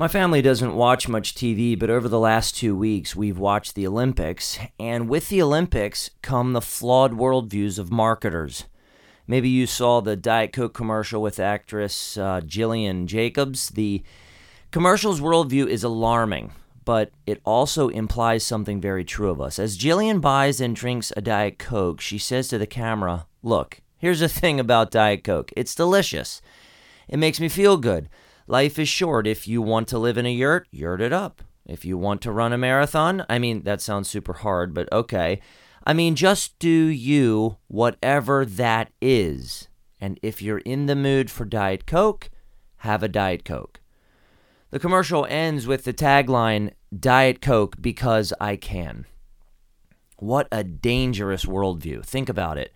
My family doesn't watch much TV, but over the last two weeks, we've watched the Olympics, and with the Olympics come the flawed worldviews of marketers. Maybe you saw the Diet Coke commercial with actress uh, Gillian Jacobs. The commercial's worldview is alarming, but it also implies something very true of us. As Gillian buys and drinks a Diet Coke, she says to the camera, Look, here's the thing about Diet Coke it's delicious. It makes me feel good. Life is short. If you want to live in a yurt, yurt it up. If you want to run a marathon, I mean, that sounds super hard, but okay. I mean, just do you, whatever that is. And if you're in the mood for Diet Coke, have a Diet Coke. The commercial ends with the tagline Diet Coke because I can. What a dangerous worldview. Think about it.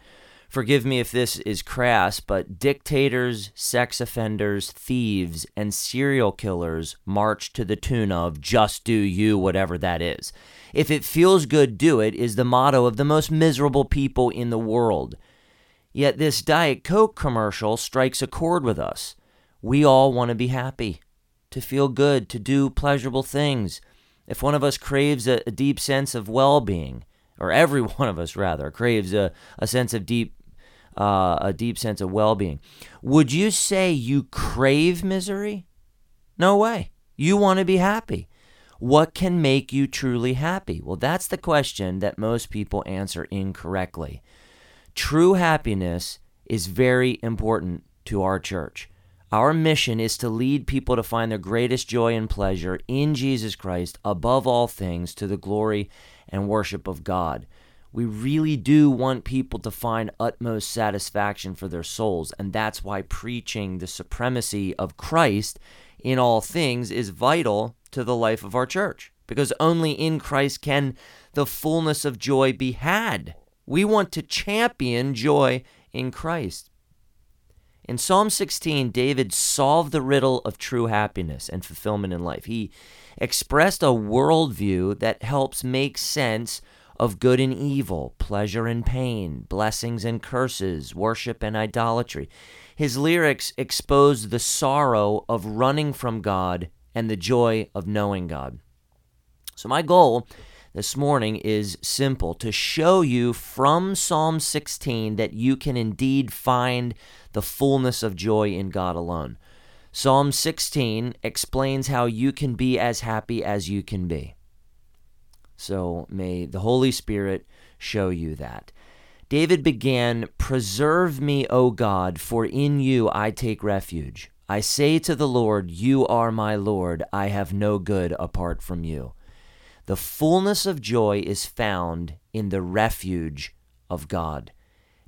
Forgive me if this is crass, but dictators, sex offenders, thieves, and serial killers march to the tune of just do you, whatever that is. If it feels good, do it is the motto of the most miserable people in the world. Yet this Diet Coke commercial strikes a chord with us. We all want to be happy, to feel good, to do pleasurable things. If one of us craves a, a deep sense of well being, or every one of us rather, craves a, a sense of deep uh, a deep sense of well being. Would you say you crave misery? No way. You want to be happy. What can make you truly happy? Well, that's the question that most people answer incorrectly. True happiness is very important to our church. Our mission is to lead people to find their greatest joy and pleasure in Jesus Christ above all things to the glory and worship of God. We really do want people to find utmost satisfaction for their souls. And that's why preaching the supremacy of Christ in all things is vital to the life of our church. Because only in Christ can the fullness of joy be had. We want to champion joy in Christ. In Psalm 16, David solved the riddle of true happiness and fulfillment in life. He expressed a worldview that helps make sense of good and evil, pleasure and pain, blessings and curses, worship and idolatry. His lyrics expose the sorrow of running from God and the joy of knowing God. So, my goal this morning is simple to show you from Psalm 16 that you can indeed find the fullness of joy in God alone. Psalm 16 explains how you can be as happy as you can be. So may the Holy Spirit show you that. David began, Preserve me, O God, for in you I take refuge. I say to the Lord, You are my Lord. I have no good apart from you. The fullness of joy is found in the refuge of God.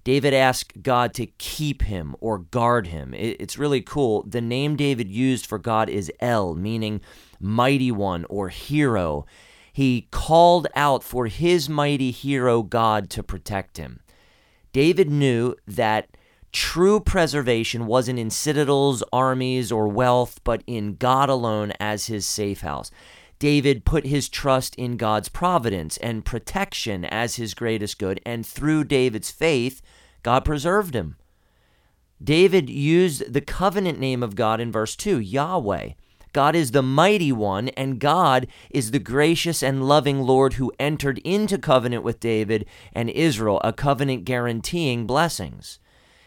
David asked God to keep him or guard him. It's really cool. The name David used for God is El, meaning mighty one or hero he called out for his mighty hero God to protect him. David knew that true preservation wasn't in citadels, armies, or wealth, but in God alone as his safe house. David put his trust in God's providence and protection as his greatest good, and through David's faith, God preserved him. David used the covenant name of God in verse 2, Yahweh. God is the mighty one, and God is the gracious and loving Lord who entered into covenant with David and Israel, a covenant guaranteeing blessings.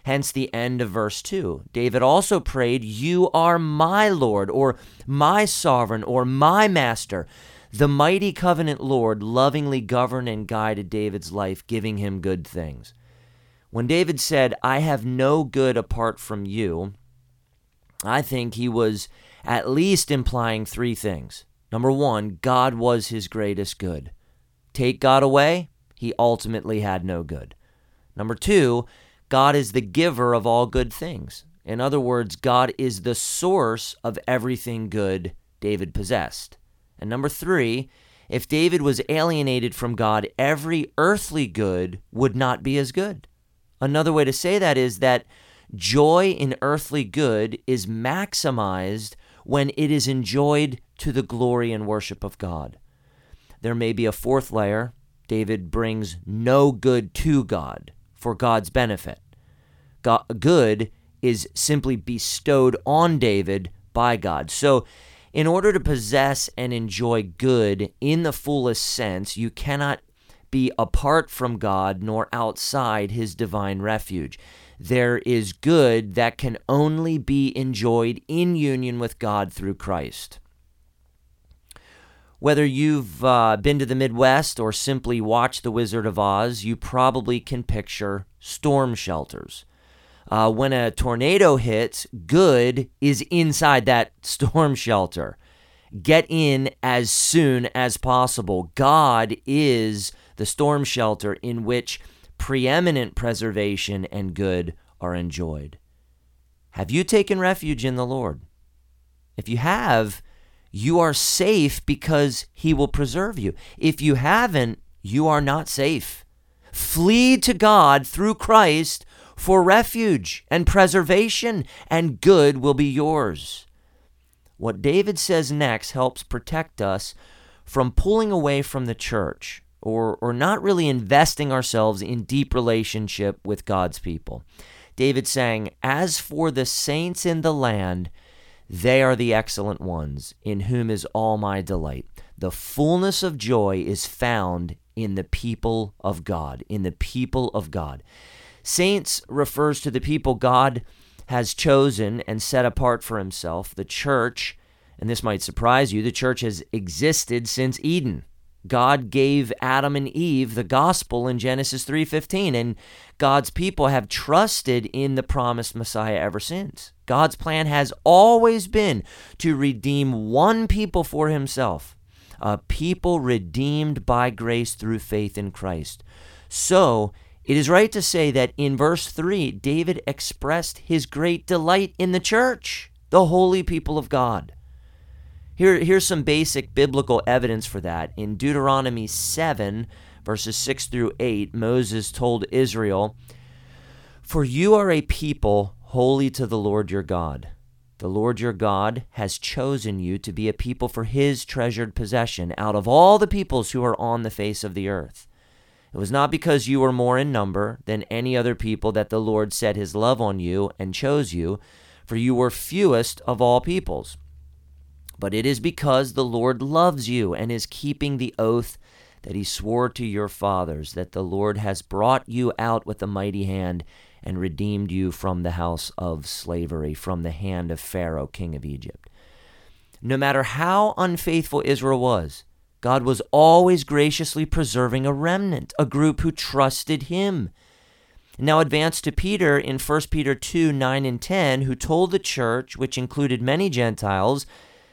Hence the end of verse 2. David also prayed, You are my Lord, or my sovereign, or my master. The mighty covenant Lord lovingly governed and guided David's life, giving him good things. When David said, I have no good apart from you, I think he was at least implying three things. Number one, God was his greatest good. Take God away, he ultimately had no good. Number two, God is the giver of all good things. In other words, God is the source of everything good David possessed. And number three, if David was alienated from God, every earthly good would not be as good. Another way to say that is that joy in earthly good is maximized when it is enjoyed to the glory and worship of God. There may be a fourth layer. David brings no good to God for God's benefit. God, good is simply bestowed on David by God. So In order to possess and enjoy good in the fullest sense, you cannot be apart from God nor outside his divine refuge. There is good that can only be enjoyed in union with God through Christ. Whether you've uh, been to the Midwest or simply watched The Wizard of Oz, you probably can picture storm shelters. Uh, when a tornado hits, good is inside that storm shelter. Get in as soon as possible. God is the storm shelter in which preeminent preservation and good are enjoyed. Have you taken refuge in the Lord? If you have, you are safe because he will preserve you. If you haven't, you are not safe. Flee to God through Christ for refuge and preservation, and good will be yours. What David says next helps protect us from pulling away from the church or, or not really investing ourselves in deep relationship with God's people. David saying, As for the saints in the land, they are the excellent ones, in whom is all my delight. The fullness of joy is found in the people of God, in the people of God. Saints refers to the people God has chosen and set apart for himself. The church, and this might surprise you, the church has existed since Eden. God gave Adam and Eve the gospel in Genesis 3:15 and God's people have trusted in the promised Messiah ever since. God's plan has always been to redeem one people for himself, a people redeemed by grace through faith in Christ. So, it is right to say that in verse 3, David expressed his great delight in the church, the holy people of God. Here, here's some basic biblical evidence for that. In Deuteronomy 7, verses 6 through 8, Moses told Israel, For you are a people holy to the Lord your God. The Lord your God has chosen you to be a people for his treasured possession out of all the peoples who are on the face of the earth. It was not because you were more in number than any other people that the Lord set his love on you and chose you, for you were fewest of all peoples but it is because the Lord loves you and is keeping the oath that he swore to your fathers, that the Lord has brought you out with a mighty hand and redeemed you from the house of slavery, from the hand of Pharaoh, king of Egypt. No matter how unfaithful Israel was, God was always graciously preserving a remnant, a group who trusted him. Now advance to Peter in 1 Peter 2 9 and 10, who told the church, which included many Gentiles,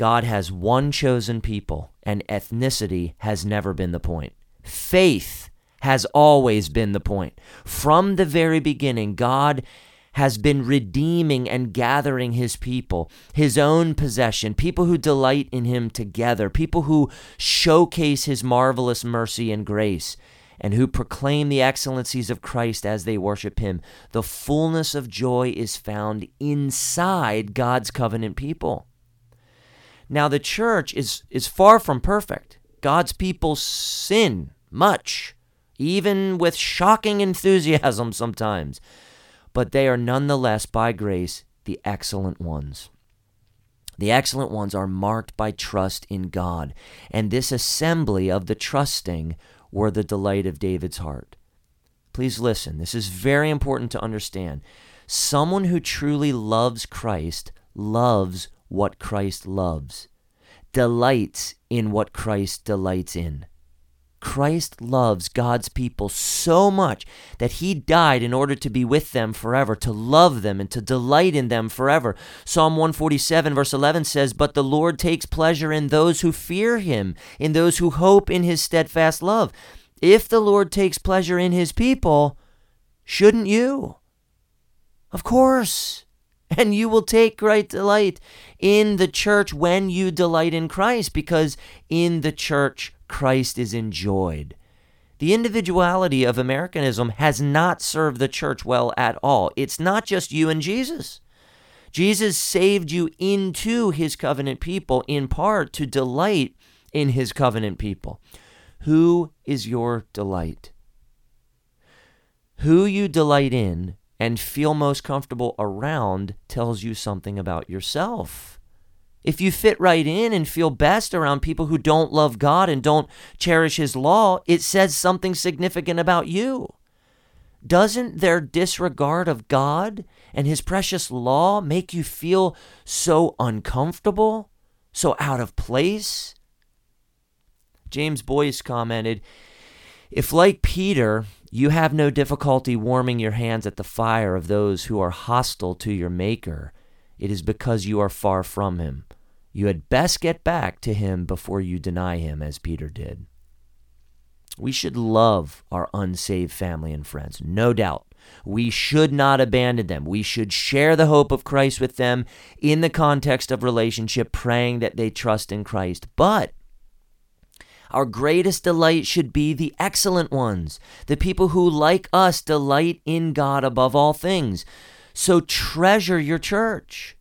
God has one chosen people, and ethnicity has never been the point. Faith has always been the point. From the very beginning, God has been redeeming and gathering his people, his own possession, people who delight in him together, people who showcase his marvelous mercy and grace, and who proclaim the excellencies of Christ as they worship him. The fullness of joy is found inside God's covenant people. Now, the church is, is far from perfect. God's people sin much, even with shocking enthusiasm sometimes, but they are nonetheless, by grace, the excellent ones. The excellent ones are marked by trust in God, and this assembly of the trusting were the delight of David's heart. Please listen, this is very important to understand. Someone who truly loves Christ loves what Christ loves, delights in what Christ delights in. Christ loves God's people so much that he died in order to be with them forever, to love them and to delight in them forever. Psalm 147, verse 11 says, But the Lord takes pleasure in those who fear him, in those who hope in his steadfast love. If the Lord takes pleasure in his people, shouldn't you? Of course. And you will take great delight in the church when you delight in Christ, because in the church, Christ is enjoyed. The individuality of Americanism has not served the church well at all. It's not just you and Jesus. Jesus saved you into his covenant people in part to delight in his covenant people. Who is your delight? Who you delight in and feel most comfortable around tells you something about yourself. If you fit right in and feel best around people who don't love God and don't cherish His law, it says something significant about you. Doesn't their disregard of God and His precious law make you feel so uncomfortable, so out of place? James Boice commented If, like Peter, you have no difficulty warming your hands at the fire of those who are hostile to your Maker, it is because you are far from Him. You had best get back to Him before you deny Him, as Peter did. We should love our unsaved family and friends, no doubt. We should not abandon them. We should share the hope of Christ with them in the context of relationship, praying that they trust in Christ. But our greatest delight should be the excellent ones, the people who, like us, delight in God above all things. So treasure your church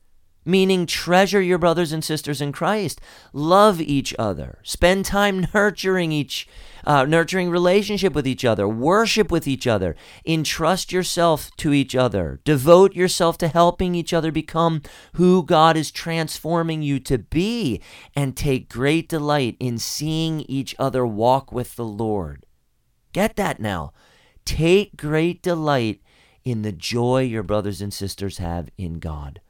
meaning treasure your brothers and sisters in Christ, love each other, spend time nurturing each uh, nurturing relationship with each other, worship with each other, entrust yourself to each other, devote yourself to helping each other become who God is transforming you to be, and take great delight in seeing each other walk with the Lord. Get that now. Take great delight in the joy your brothers and sisters have in God.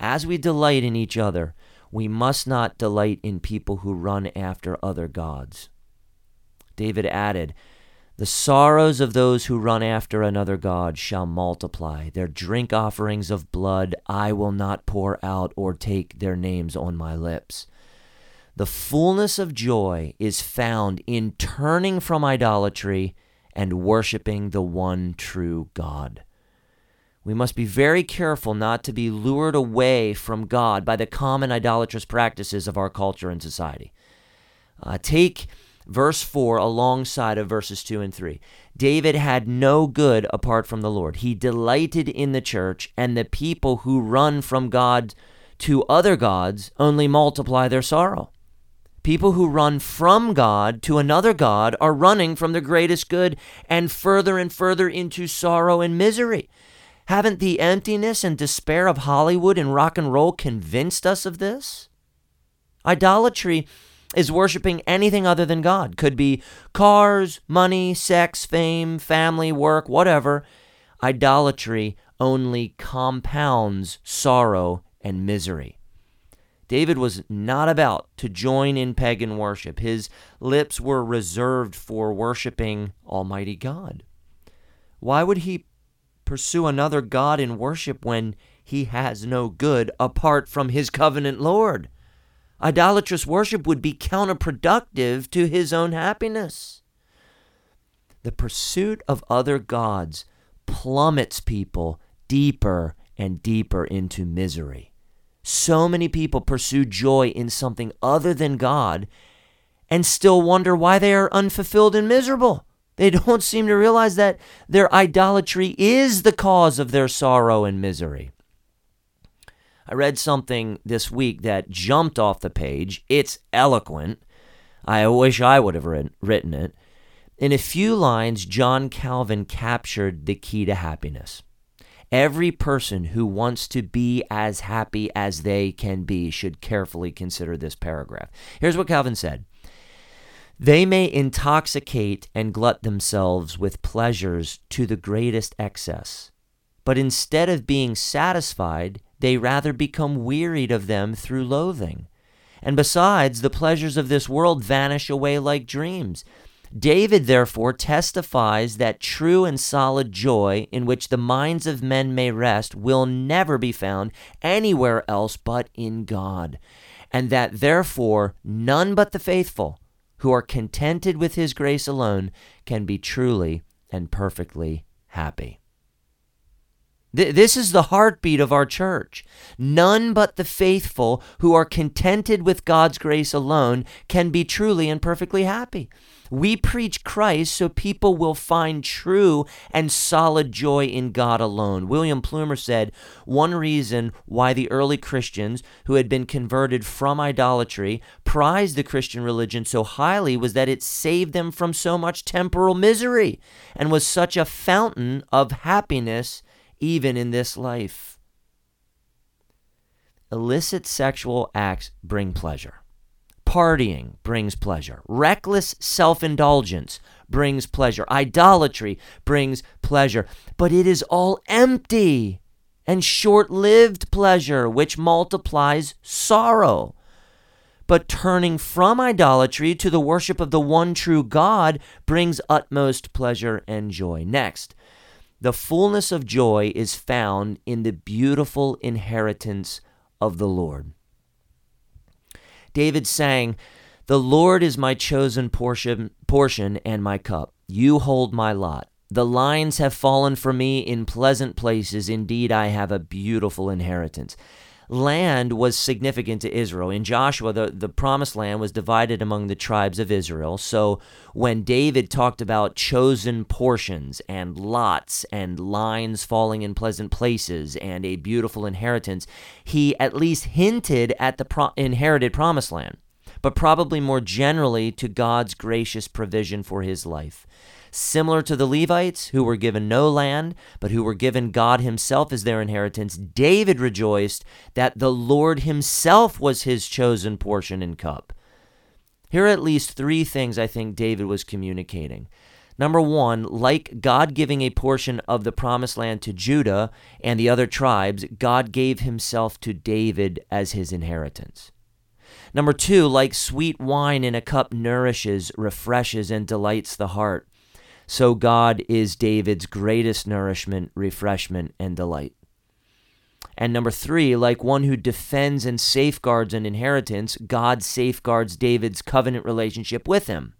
As we delight in each other, we must not delight in people who run after other gods. David added, The sorrows of those who run after another God shall multiply. Their drink offerings of blood I will not pour out or take their names on my lips. The fullness of joy is found in turning from idolatry and worshiping the one true God. We must be very careful not to be lured away from God by the common idolatrous practices of our culture and society. Uh, take verse 4 alongside of verses 2 and 3. David had no good apart from the Lord. He delighted in the church, and the people who run from God to other gods only multiply their sorrow. People who run from God to another God are running from the greatest good and further and further into sorrow and misery. Haven't the emptiness and despair of Hollywood and rock and roll convinced us of this? Idolatry is worshiping anything other than God. Could be cars, money, sex, fame, family, work, whatever. Idolatry only compounds sorrow and misery. David was not about to join in pagan worship. His lips were reserved for worshiping Almighty God. Why would he pursue another God in worship when he has no good apart from his covenant Lord. Idolatrous worship would be counterproductive to his own happiness. The pursuit of other gods plummets people deeper and deeper into misery. So many people pursue joy in something other than God and still wonder why they are unfulfilled and miserable. They don't seem to realize that their idolatry is the cause of their sorrow and misery. I read something this week that jumped off the page. It's eloquent. I wish I would have written it. In a few lines, John Calvin captured the key to happiness. Every person who wants to be as happy as they can be should carefully consider this paragraph. Here's what Calvin said they may intoxicate and glut themselves with pleasures to the greatest excess. But instead of being satisfied, they rather become wearied of them through loathing. And besides, the pleasures of this world vanish away like dreams. David, therefore, testifies that true and solid joy in which the minds of men may rest will never be found anywhere else but in God, and that therefore none but the faithful who are contented with His grace alone can be truly and perfectly happy. Th- this is the heartbeat of our church. None but the faithful who are contented with God's grace alone can be truly and perfectly happy. We preach Christ so people will find true and solid joy in God alone. William Plumer said one reason why the early Christians who had been converted from idolatry prized the Christian religion so highly was that it saved them from so much temporal misery and was such a fountain of happiness even in this life. Illicit sexual acts bring pleasure. Partying brings pleasure. Reckless self indulgence brings pleasure. Idolatry brings pleasure. But it is all empty and short lived pleasure, which multiplies sorrow. But turning from idolatry to the worship of the one true God brings utmost pleasure and joy. Next, the fullness of joy is found in the beautiful inheritance of the Lord. David sang, The Lord is my chosen portion, portion and my cup. You hold my lot. The lines have fallen for me in pleasant places. Indeed, I have a beautiful inheritance land was significant to Israel. In Joshua, the, the promised land was divided among the tribes of Israel. So when David talked about chosen portions and lots and lines falling in pleasant places and a beautiful inheritance, he at least hinted at the pro- inherited promised land, but probably more generally to God's gracious provision for his life. Similar to the Levites, who were given no land, but who were given God Himself as their inheritance, David rejoiced that the Lord Himself was his chosen portion and cup. Here are at least three things I think David was communicating. Number one, like God giving a portion of the promised land to Judah and the other tribes, God gave himself to David as his inheritance. Number two, like sweet wine in a cup nourishes, refreshes, and delights the heart, so God is David's greatest nourishment, refreshment, and delight. And number three, like one who defends and safeguards an inheritance, God safeguards David's covenant relationship with him.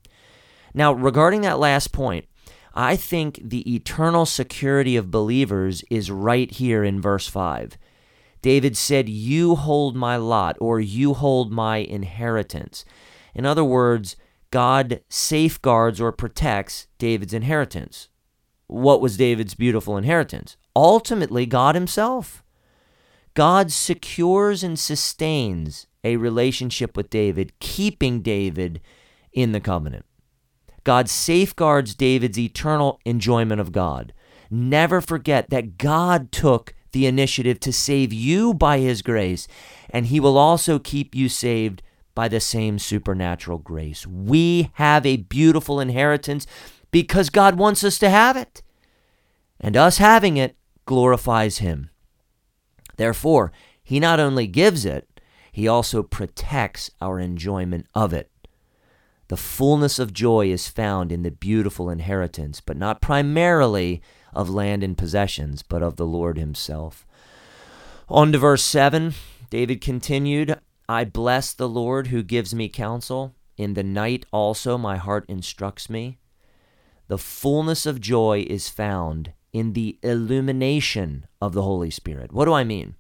Now, regarding that last point, I think the eternal security of believers is right here in verse 5. David said, You hold my lot, or you hold my inheritance. In other words, God safeguards or protects David's inheritance. What was David's beautiful inheritance? Ultimately, God Himself. God secures and sustains a relationship with David, keeping David in the covenant. God safeguards David's eternal enjoyment of God. Never forget that God took the initiative to save you by His grace, and He will also keep you saved by the same supernatural grace. We have a beautiful inheritance because God wants us to have it. And us having it glorifies Him. Therefore, He not only gives it, He also protects our enjoyment of it. The fullness of joy is found in the beautiful inheritance, but not primarily of land and possessions, but of the Lord Himself. On to verse 7, David continued I bless the Lord who gives me counsel. In the night also my heart instructs me. The fullness of joy is found in the illumination of the Holy Spirit. What do I mean?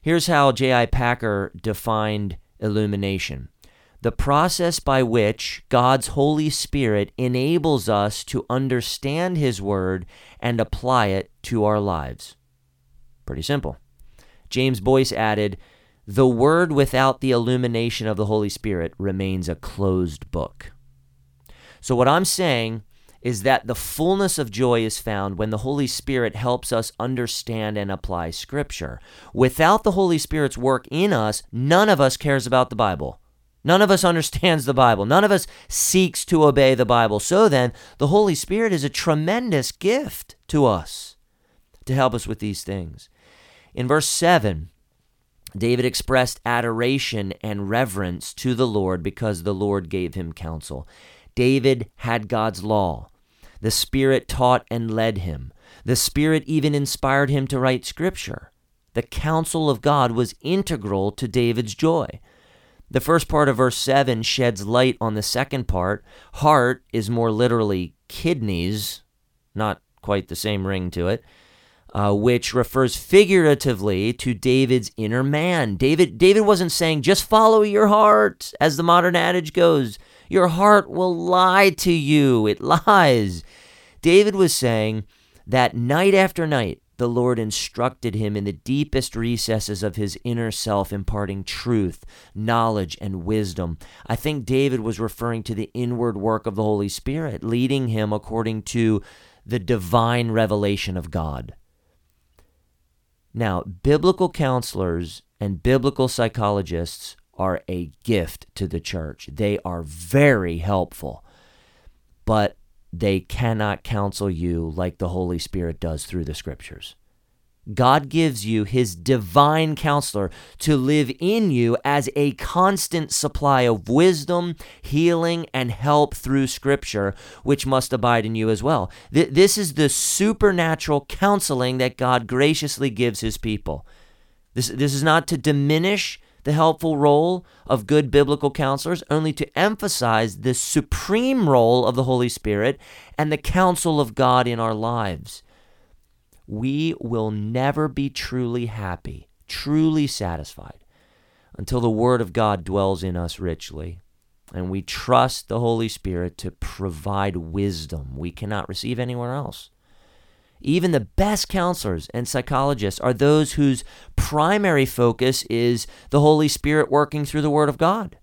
Here's how J.I. Packer defined illumination the process by which God's Holy Spirit enables us to understand His Word and apply it to our lives. Pretty simple. James Boyce added, the Word without the illumination of the Holy Spirit remains a closed book. So, what I'm saying is that the fullness of joy is found when the Holy Spirit helps us understand and apply Scripture. Without the Holy Spirit's work in us, none of us cares about the Bible. None of us understands the Bible. None of us seeks to obey the Bible. So then, the Holy Spirit is a tremendous gift to us to help us with these things. In verse 7, David expressed adoration and reverence to the Lord because the Lord gave him counsel. David had God's law. The Spirit taught and led him. The Spirit even inspired him to write Scripture. The counsel of God was integral to David's joy. The first part of verse 7 sheds light on the second part. Heart is more literally kidneys, not quite the same ring to it. Uh, which refers figuratively to David's inner man. David, David wasn't saying, just follow your heart, as the modern adage goes. Your heart will lie to you. It lies. David was saying that night after night, the Lord instructed him in the deepest recesses of his inner self, imparting truth, knowledge, and wisdom. I think David was referring to the inward work of the Holy Spirit, leading him according to the divine revelation of God. Now, biblical counselors and biblical psychologists are a gift to the church. They are very helpful, but they cannot counsel you like the Holy Spirit does through the scriptures. God gives you his divine counselor to live in you as a constant supply of wisdom, healing, and help through scripture, which must abide in you as well. This is the supernatural counseling that God graciously gives his people. This, this is not to diminish the helpful role of good biblical counselors, only to emphasize the supreme role of the Holy Spirit and the counsel of God in our lives we will never be truly happy, truly satisfied, until the Word of God dwells in us richly and we trust the Holy Spirit to provide wisdom we cannot receive anywhere else. Even the best counselors and psychologists are those whose primary focus is the Holy Spirit working through the Word of God.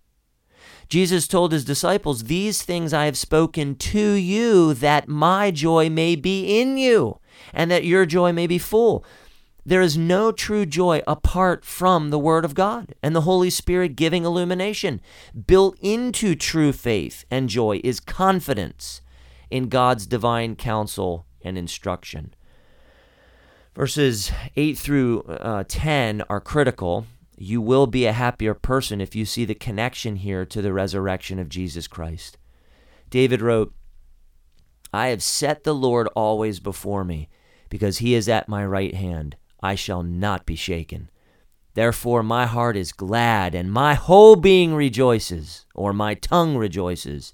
Jesus told his disciples, These things I have spoken to you, that my joy may be in you, and that your joy may be full. There is no true joy apart from the Word of God and the Holy Spirit giving illumination. Built into true faith and joy is confidence in God's divine counsel and instruction. Verses 8 through uh, 10 are critical you will be a happier person if you see the connection here to the resurrection of Jesus Christ. David wrote, I have set the Lord always before me, because he is at my right hand. I shall not be shaken. Therefore, my heart is glad, and my whole being rejoices, or my tongue rejoices.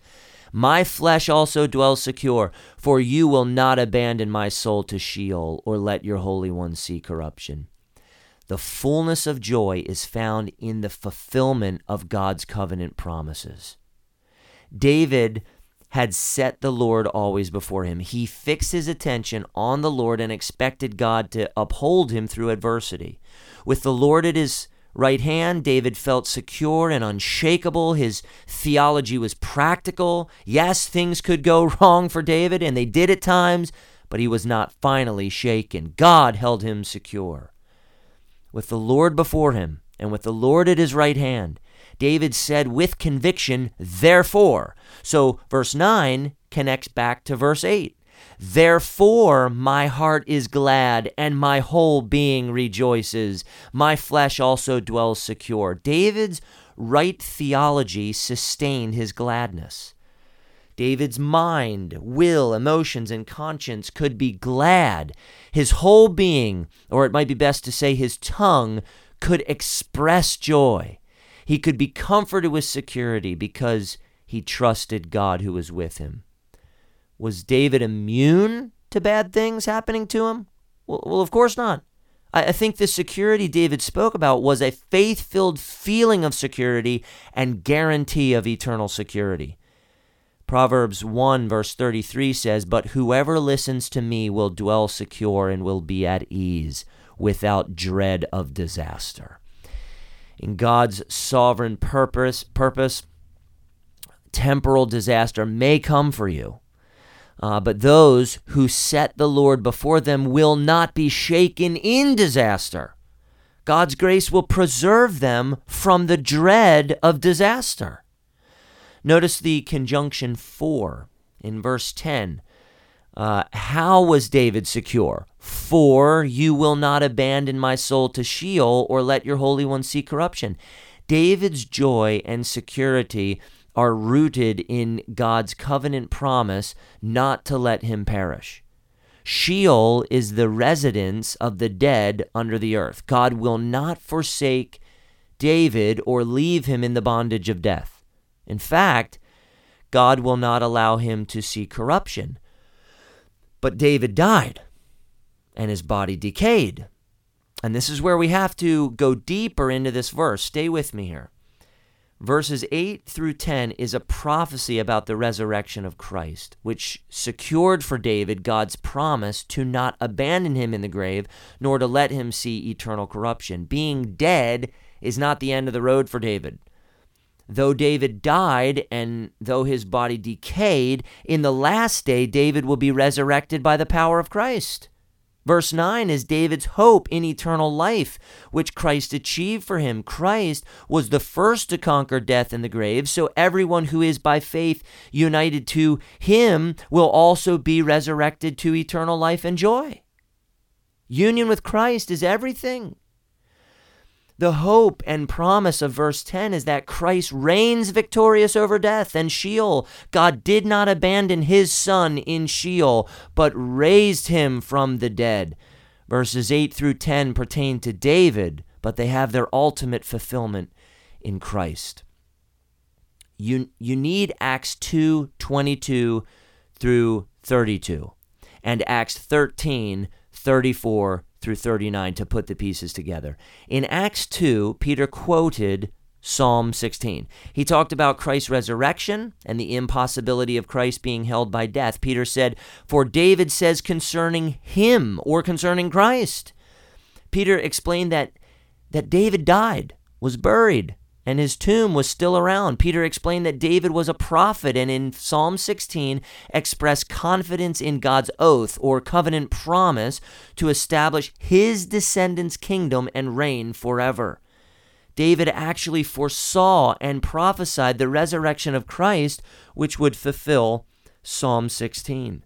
My flesh also dwells secure, for you will not abandon my soul to Sheol, or let your Holy One see corruption. The fullness of joy is found in the fulfillment of God's covenant promises. David had set the Lord always before him. He fixed his attention on the Lord and expected God to uphold him through adversity. With the Lord at his right hand, David felt secure and unshakable. His theology was practical. Yes, things could go wrong for David, and they did at times, but he was not finally shaken. God held him secure with the Lord before him and with the Lord at his right hand. David said with conviction, therefore. So verse 9 connects back to verse 8. Therefore, my heart is glad, and my whole being rejoices. My flesh also dwells secure. David's right theology sustained his gladness. David's mind, will, emotions, and conscience could be glad. His whole being, or it might be best to say his tongue, could express joy. He could be comforted with security because he trusted God who was with him. Was David immune to bad things happening to him? Well, well of course not. I, I think the security David spoke about was a faith filled feeling of security and guarantee of eternal security. Proverbs 1, verse 33 says, But whoever listens to me will dwell secure and will be at ease without dread of disaster. In God's sovereign purpose, purpose temporal disaster may come for you. Uh, but those who set the Lord before them will not be shaken in disaster. God's grace will preserve them from the dread of disaster. Notice the conjunction for in verse 10. Uh, how was David secure? For you will not abandon my soul to Sheol or let your Holy One see corruption. David's joy and security are rooted in God's covenant promise not to let him perish. Sheol is the residence of the dead under the earth. God will not forsake David or leave him in the bondage of death. In fact, God will not allow him to see corruption. But David died. and his body decayed. And this is where we have to go deeper into this verse. Stay with me here. Verses 8 through 10 is a prophecy about the resurrection of Christ, which secured for David God's promise to not abandon him in the grave, nor to let him see eternal corruption. Being dead is not the end of the road for David. Though David died and though his body decayed, in the last day David will be resurrected by the power of Christ. Verse 9 is David's hope in eternal life, which Christ achieved for him. Christ was the first to conquer death and the grave, so everyone who is by faith united to him will also be resurrected to eternal life and joy. Union with Christ is everything. The hope and promise of verse 10 is that Christ reigns victorious over death and Sheol. God did not abandon his son in Sheol, but raised him from the dead. Verses 8 through 10 pertain to David, but they have their ultimate fulfillment in Christ. You, you need Acts 2 22 through 32 and Acts 13 34 through 39 to put the pieces together. In Acts 2, Peter quoted Psalm 16. He talked about Christ's resurrection and the impossibility of Christ being held by death. Peter said, For David says concerning him or concerning Christ. Peter explained that, that David died, was buried, and his tomb was still around. Peter explained that David was a prophet and in Psalm 16 expressed confidence in God's oath or covenant promise to establish his descendants' kingdom and reign forever. David actually foresaw and prophesied the resurrection of Christ, which would fulfill Psalm 16.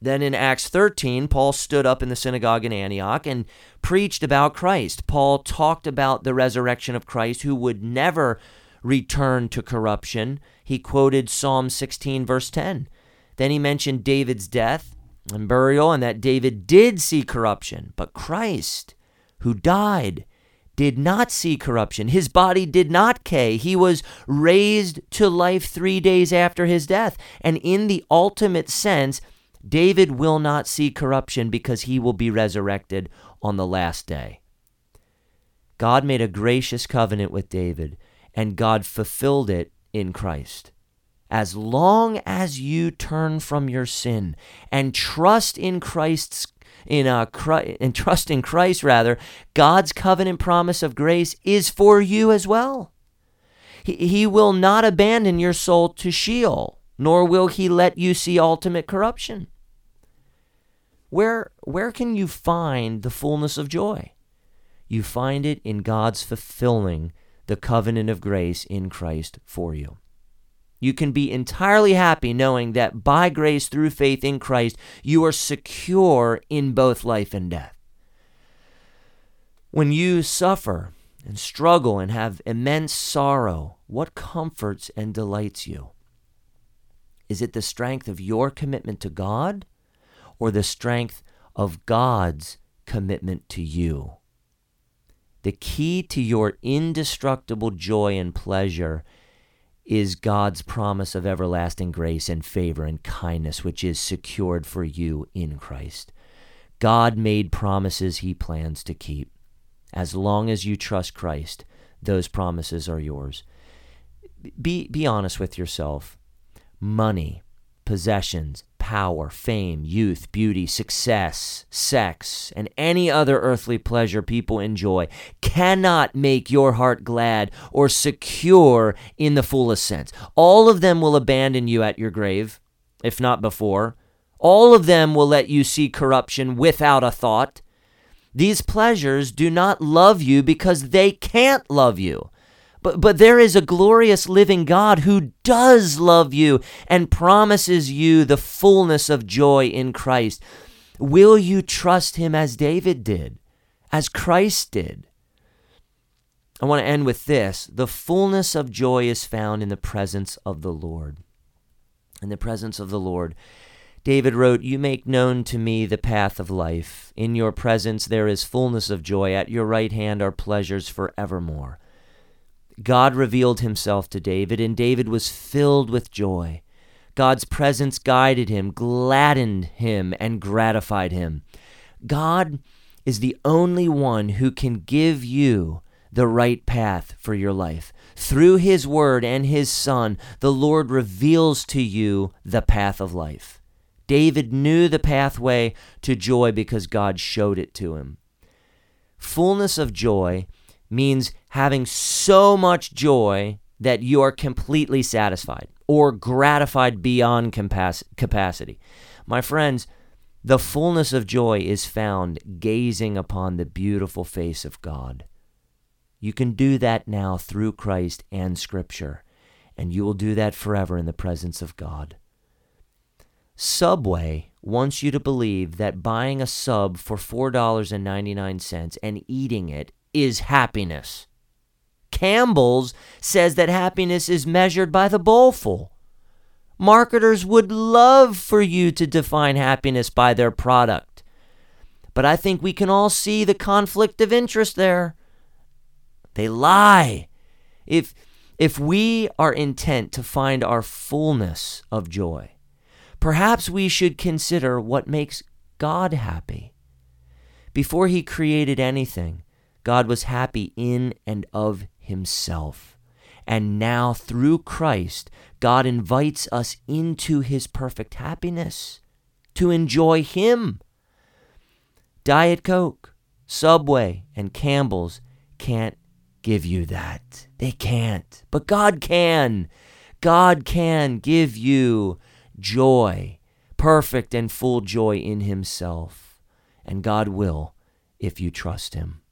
Then in Acts 13, Paul stood up in the synagogue in Antioch and preached about Christ. Paul talked about the resurrection of Christ who would never return to corruption. He quoted Psalm 16, verse 10. Then he mentioned David's death and burial and that David did see corruption, but Christ, who died, did not see corruption. His body did not decay. He was raised to life three days after his death. And in the ultimate sense, David will not see corruption because he will be resurrected on the last day. God made a gracious covenant with David, and God fulfilled it in Christ. As long as you turn from your sin and trust in Christ's in uh, Christ, and trust in Christ rather, God's covenant promise of grace is for you as well. He, he will not abandon your soul to Sheol nor will he let you see ultimate corruption. Where, where can you find the fullness of joy? You find it in God's fulfilling the covenant of grace in Christ for you. You can be entirely happy knowing that by grace through faith in Christ, you are secure in both life and death. When you suffer and struggle and have immense sorrow, what comforts and delights you? Is it the strength of your commitment to God or the strength of God's commitment to you? The key to your indestructible joy and pleasure is God's promise of everlasting grace and favor and kindness, which is secured for you in Christ. God made promises he plans to keep. As long as you trust Christ, those promises are yours. Be, be honest with yourself money, possessions, power, fame, youth, beauty, success, sex, and any other earthly pleasure people enjoy cannot make your heart glad or secure in the fullest sense. All of them will abandon you at your grave, if not before. All of them will let you see corruption without a thought. These pleasures do not love you because they can't love you. But, but there is a glorious living God who does love you and promises you the fullness of joy in Christ. Will you trust him as David did, as Christ did? I want to end with this. The fullness of joy is found in the presence of the Lord. In the presence of the Lord. David wrote, You make known to me the path of life. In your presence there is fullness of joy. At your right hand are pleasures forevermore. God revealed himself to David, and David was filled with joy. God's presence guided him, gladdened him, and gratified him. God is the only one who can give you the right path for your life. Through His Word and His Son, the Lord reveals to you the path of life. David knew the pathway to joy because God showed it to him. Fullness of joy means having so much joy that you are completely satisfied or gratified beyond capacity. My friends, the fullness of joy is found gazing upon the beautiful face of God. You can do that now through Christ and Scripture, and you will do that forever in the presence of God. Subway wants you to believe that buying a sub for $4.99 and eating it is happiness. Campbell's says that happiness is measured by the bowlful. Marketers would love for you to define happiness by their product. But I think we can all see the conflict of interest there. They lie. If, if we are intent to find our fullness of joy, perhaps we should consider what makes God happy. Before he created anything, God was happy in and of himself. And now, through Christ, God invites us into his perfect happiness to enjoy him. Diet Coke, Subway, and Campbell's can't give you that. They can't. But God can. God can give you joy, perfect and full joy in Himself. And God will if you trust Him.